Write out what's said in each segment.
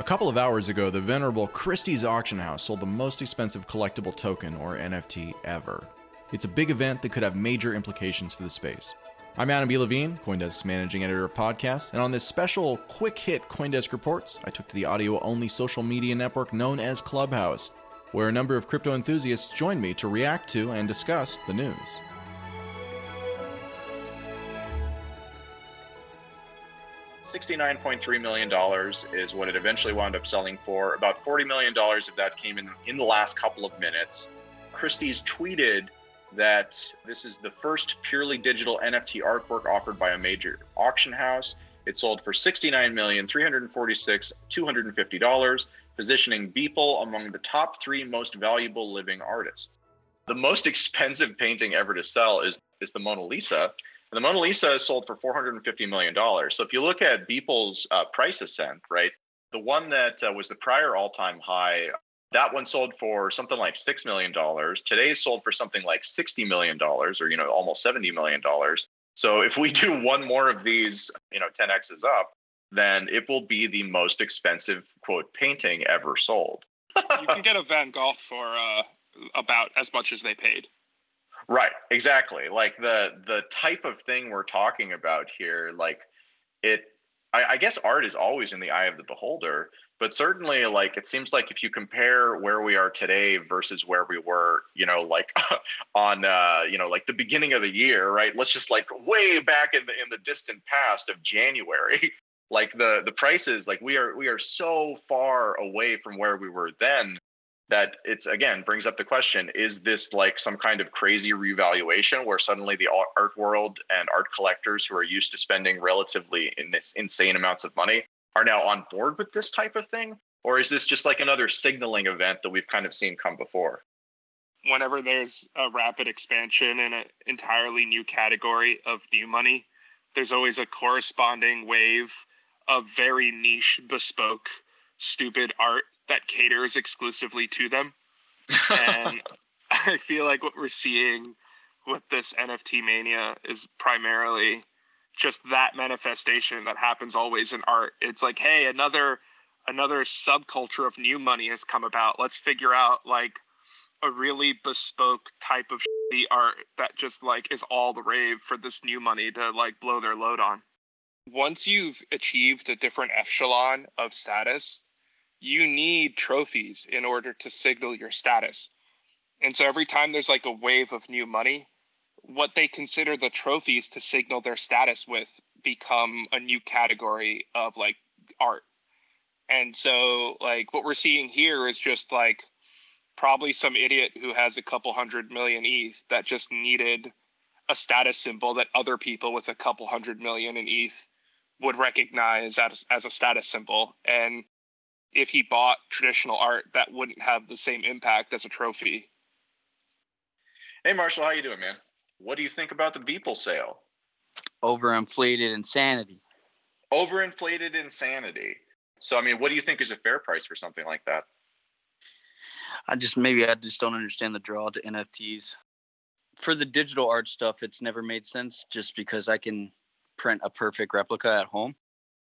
A couple of hours ago, the venerable Christie's Auction House sold the most expensive collectible token, or NFT, ever. It's a big event that could have major implications for the space. I'm Adam B. Levine, Coindesk's managing editor of podcasts, and on this special quick hit Coindesk Reports, I took to the audio only social media network known as Clubhouse, where a number of crypto enthusiasts joined me to react to and discuss the news. $69.3 million is what it eventually wound up selling for. About $40 million of that came in in the last couple of minutes. Christie's tweeted that this is the first purely digital NFT artwork offered by a major auction house. It sold for $69,346,250, positioning Beeple among the top three most valuable living artists. The most expensive painting ever to sell is, is the Mona Lisa, and the Mona Lisa is sold for $450 million. So if you look at Beeple's uh, price ascent, right, the one that uh, was the prior all time high, that one sold for something like $6 million. Today sold for something like $60 million or, you know, almost $70 million. So if we do one more of these, you know, 10X's up, then it will be the most expensive quote painting ever sold. you can get a Van Gogh for uh, about as much as they paid. Right, exactly. Like the the type of thing we're talking about here, like it I, I, guess art is always in the eye of the beholder, but certainly like it seems like if you compare where we are today versus where we were, you know, like on uh, you know, like the beginning of the year, right? Let's just like way back in the in the distant past of January. like the the prices, like we are we are so far away from where we were then that it's again brings up the question is this like some kind of crazy revaluation where suddenly the art world and art collectors who are used to spending relatively in insane amounts of money are now on board with this type of thing? Or is this just like another signaling event that we've kind of seen come before? Whenever there's a rapid expansion in an entirely new category of new money there's always a corresponding wave of very niche bespoke stupid art that caters exclusively to them. and I feel like what we're seeing with this NFT mania is primarily just that manifestation that happens always in art. It's like, hey, another another subculture of new money has come about. Let's figure out like a really bespoke type of art that just like is all the rave for this new money to like blow their load on. Once you've achieved a different echelon of status, you need trophies in order to signal your status. And so every time there's like a wave of new money, what they consider the trophies to signal their status with become a new category of like art. And so like what we're seeing here is just like probably some idiot who has a couple hundred million ETH that just needed a status symbol that other people with a couple hundred million in ETH would recognize as, as a status symbol. And if he bought traditional art that wouldn't have the same impact as a trophy. Hey Marshall, how you doing, man? What do you think about the Beeple sale? Overinflated insanity. Overinflated insanity. So I mean, what do you think is a fair price for something like that? I just maybe I just don't understand the draw to NFTs. For the digital art stuff, it's never made sense just because I can print a perfect replica at home.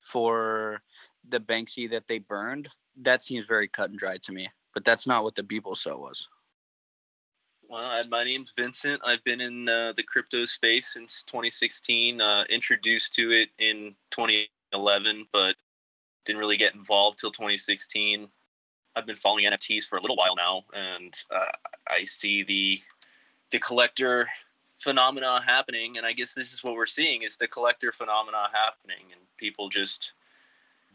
For the Banksy that they burned, that seems very cut and dry to me. But that's not what the Beeple show was. Well, my name's Vincent. I've been in uh, the crypto space since 2016. Uh, introduced to it in 2011, but didn't really get involved till 2016. I've been following NFTs for a little while now, and uh, I see the the collector phenomena happening. And I guess this is what we're seeing: is the collector phenomena happening, and people just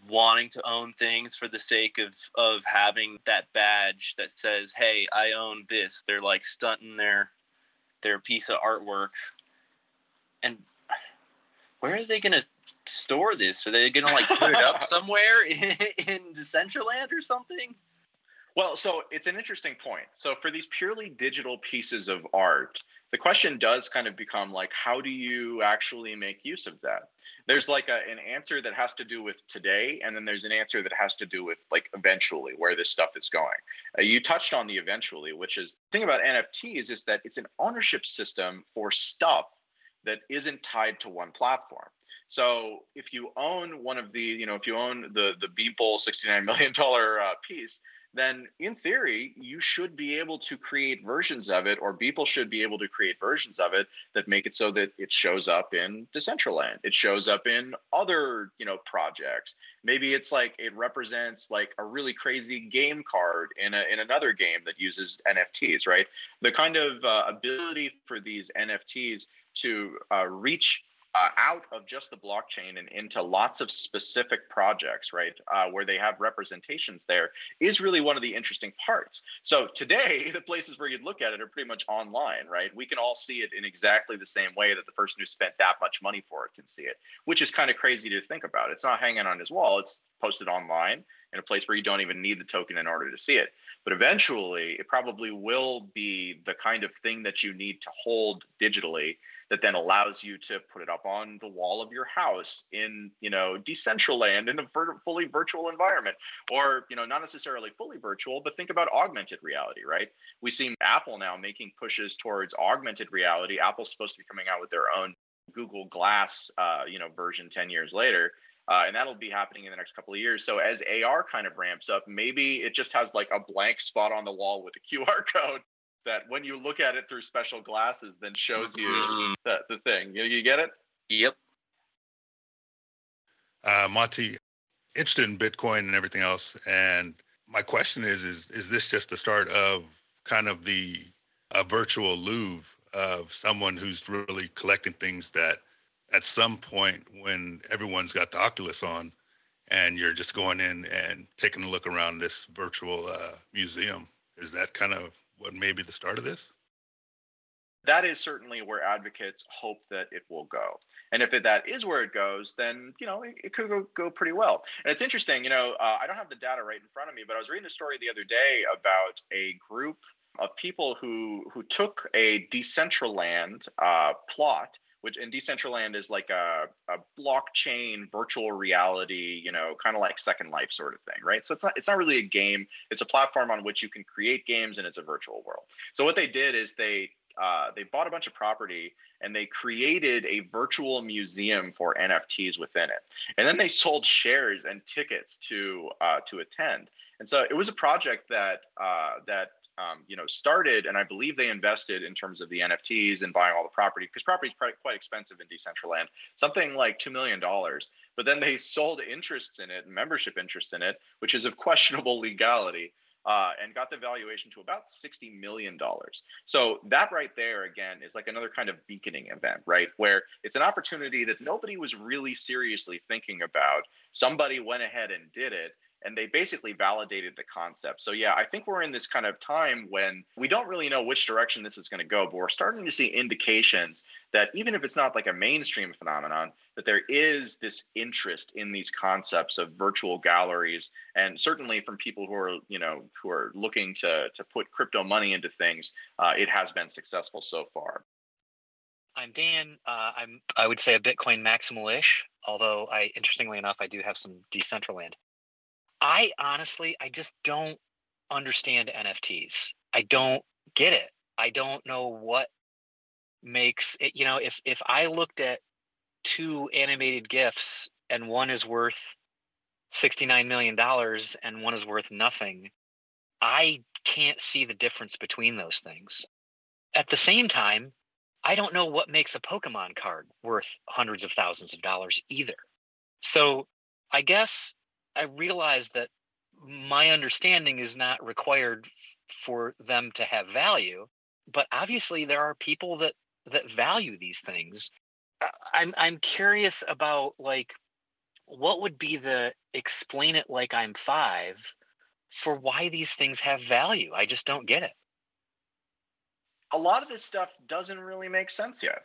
wanting to own things for the sake of of having that badge that says, "Hey, I own this." They're like stunting their their piece of artwork. And where are they going to store this? Are they going to like put it up somewhere in, in Decentraland or something? Well, so it's an interesting point. So for these purely digital pieces of art, the question does kind of become like, how do you actually make use of that? There's like a, an answer that has to do with today and then there's an answer that has to do with like eventually where this stuff is going. Uh, you touched on the eventually which is the thing about nfts is that it's an ownership system for stuff that isn't tied to one platform. So if you own one of the, you know, if you own the the Beeple $69 million uh, piece, then in theory, you should be able to create versions of it, or people should be able to create versions of it that make it so that it shows up in Decentraland. It shows up in other, you know, projects. Maybe it's like it represents like a really crazy game card in a, in another game that uses NFTs, right? The kind of uh, ability for these NFTs to uh, reach uh, out of just the blockchain and into lots of specific projects, right, uh, where they have representations there, is really one of the interesting parts. So today, the places where you'd look at it are pretty much online, right? We can all see it in exactly the same way that the person who spent that much money for it can see it, which is kind of crazy to think about. It's not hanging on his wall; it's posted online in a place where you don't even need the token in order to see it. But eventually, it probably will be the kind of thing that you need to hold digitally that then allows you to put it up on the wall of your house in you know decentraland in a vir- fully virtual environment. Or you know not necessarily fully virtual but think about augmented reality right? We see apple now making pushes towards augmented reality. Apple's supposed to be coming out with their own google glass uh, you know version 10 years later uh, and that'll be happening in the next couple of years. So as AR kind of ramps up, maybe it just has like a blank spot on the wall with a QR code that when you look at it through special glasses, then shows you mm-hmm. the, the thing. You, you get it? Yep. Uh, Monty, interested in Bitcoin and everything else. And my question is, is, is this just the start of kind of the a virtual Louvre of someone who's really collecting things that at some point when everyone's got the Oculus on and you're just going in and taking a look around this virtual uh, museum, is that kind of what may be the start of this? That is certainly where advocates hope that it will go. And if it, that is where it goes, then you know it, it could go, go pretty well. And it's interesting, you know, uh, I don't have the data right in front of me, but I was reading a story the other day about a group of people who who took a Decentraland uh, plot which in Decentraland is like a, a blockchain virtual reality, you know, kind of like Second Life sort of thing, right? So it's not it's not really a game. It's a platform on which you can create games, and it's a virtual world. So what they did is they uh, they bought a bunch of property and they created a virtual museum for NFTs within it, and then they sold shares and tickets to uh, to attend. And so it was a project that uh, that um, you know, started, and I believe they invested in terms of the NFTs and buying all the property because property is quite expensive in Decentraland, something like two million dollars. But then they sold interests in it, membership interests in it, which is of questionable legality. Uh, and got the valuation to about $60 million. So, that right there, again, is like another kind of beaconing event, right? Where it's an opportunity that nobody was really seriously thinking about. Somebody went ahead and did it and they basically validated the concept. So yeah, I think we're in this kind of time when we don't really know which direction this is going to go, but we're starting to see indications that even if it's not like a mainstream phenomenon, that there is this interest in these concepts of virtual galleries, and certainly from people who are you know who are looking to to put crypto money into things, uh, it has been successful so far. I'm Dan. Uh, I'm I would say a Bitcoin maximal-ish, although I interestingly enough I do have some Decentraland. I honestly, I just don't understand NFTs. I don't get it. I don't know what makes it, you know, if if I looked at two animated gifs and one is worth 69 million dollars and one is worth nothing, I can't see the difference between those things. At the same time, I don't know what makes a Pokemon card worth hundreds of thousands of dollars either. So, I guess I realize that my understanding is not required for them to have value, but obviously there are people that that value these things. I'm I'm curious about like what would be the explain it like I'm 5 for why these things have value. I just don't get it. A lot of this stuff doesn't really make sense yet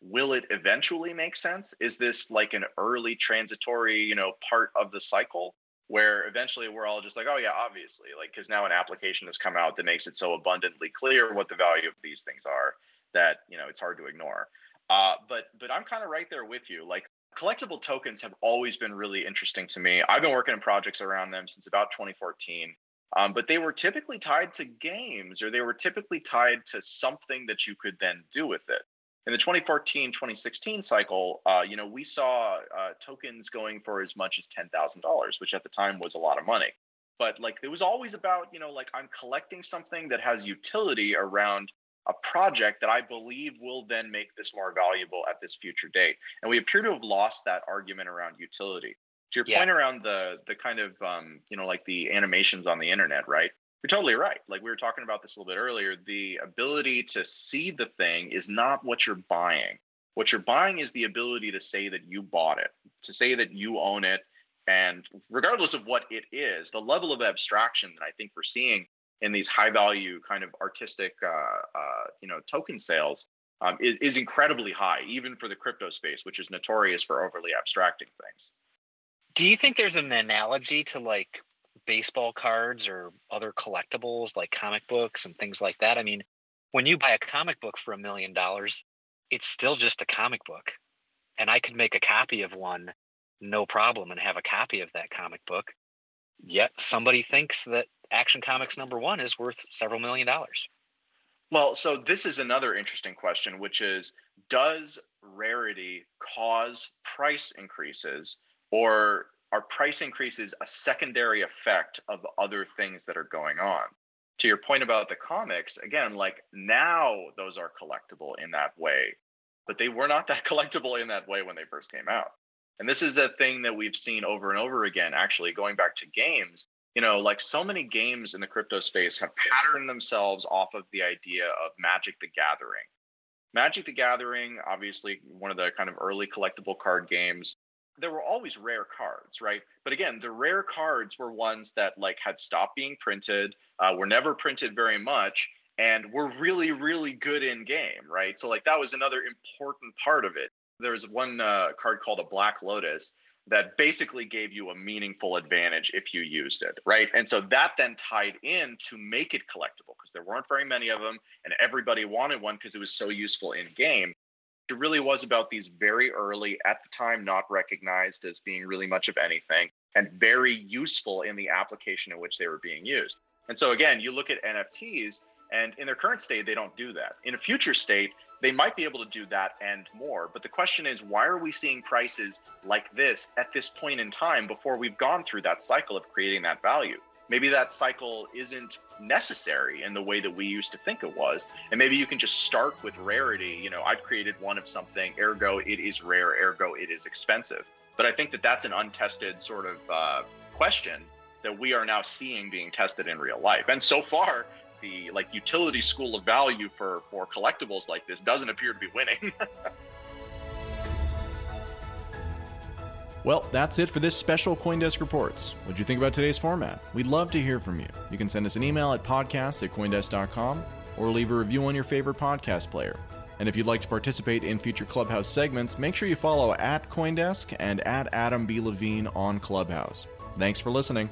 will it eventually make sense? Is this like an early transitory you know part of the cycle where eventually we're all just like oh yeah obviously like because now an application has come out that makes it so abundantly clear what the value of these things are that you know it's hard to ignore. Uh, but but i'm kind of right there with you like collectible tokens have always been really interesting to me. I've been working in projects around them since about 2014 um, but they were typically tied to games or they were typically tied to something that you could then do with it In the 2014 2016 cycle, uh, you know, we saw uh, tokens going for as much as $10,000, which at the time was a lot of money. But like, it was always about, you know, like I'm collecting something that has utility around a project that I believe will then make this more valuable at this future date. And we appear to have lost that argument around utility. To your yeah. point around the the kind of um, you know like the animations on the internet, right? You're totally right. Like we were talking about this a little bit earlier, the ability to see the thing is not what you're buying. What you're buying is the ability to say that you bought it, to say that you own it. And regardless of what it is, the level of abstraction that I think we're seeing in these high value kind of artistic, uh, uh, you know, token sales um, is, is incredibly high, even for the crypto space, which is notorious for overly abstracting things. Do you think there's an analogy to like baseball cards or other collectibles like comic books and things like that. I mean, when you buy a comic book for a million dollars, it's still just a comic book. And I could make a copy of one no problem and have a copy of that comic book. Yet somebody thinks that Action Comics number one is worth several million dollars. Well, so this is another interesting question, which is Does rarity cause price increases, or are price increases a secondary effect of other things that are going on? To your point about the comics, again, like now those are collectible in that way, but they were not that collectible in that way when they first came out. And this is a thing that we've seen over and over again, actually, going back to games. You know, like so many games in the crypto space have patterned themselves off of the idea of Magic the Gathering. Magic the Gathering, obviously, one of the kind of early collectible card games, there were always rare cards, right? But again, the rare cards were ones that like had stopped being printed, uh, were never printed very much, and were really, really good in game, right? So like that was another important part of it. There was one uh, card called a Black Lotus that basically gave you a meaningful advantage if you used it, right? And so that then tied in to make it collectible because there weren't very many of them, and everybody wanted one because it was so useful in game it really was about these very early, at the time not recognized as being really much of anything, and very useful in the application in which they were being used. And so, again, you look at NFTs, and in their current state, they don't do that. In a future state, they might be able to do that and more. But the question is, why are we seeing prices like this at this point in time before we've gone through that cycle of creating that value? Maybe that cycle isn't necessary in the way that we used to think it was. And maybe you can just start with rarity. You know i've created one of something ergo it is rare ergo it is expensive. But i think that that's an untested sort of uh, question that we are now seeing being tested in real life. And so far the like utility school of value for for collectibles like this doesn't appear to be winning Well, that's it for this special Coindesk Reports. What'd you think about today's format? We'd love to hear from you. You can send us an email at podcast at Coindesk.com or leave a review on your favorite podcast player. And if you'd like to participate in future Clubhouse segments, make sure you follow at Coindesk and at Adam B. Levine on Clubhouse. Thanks for listening.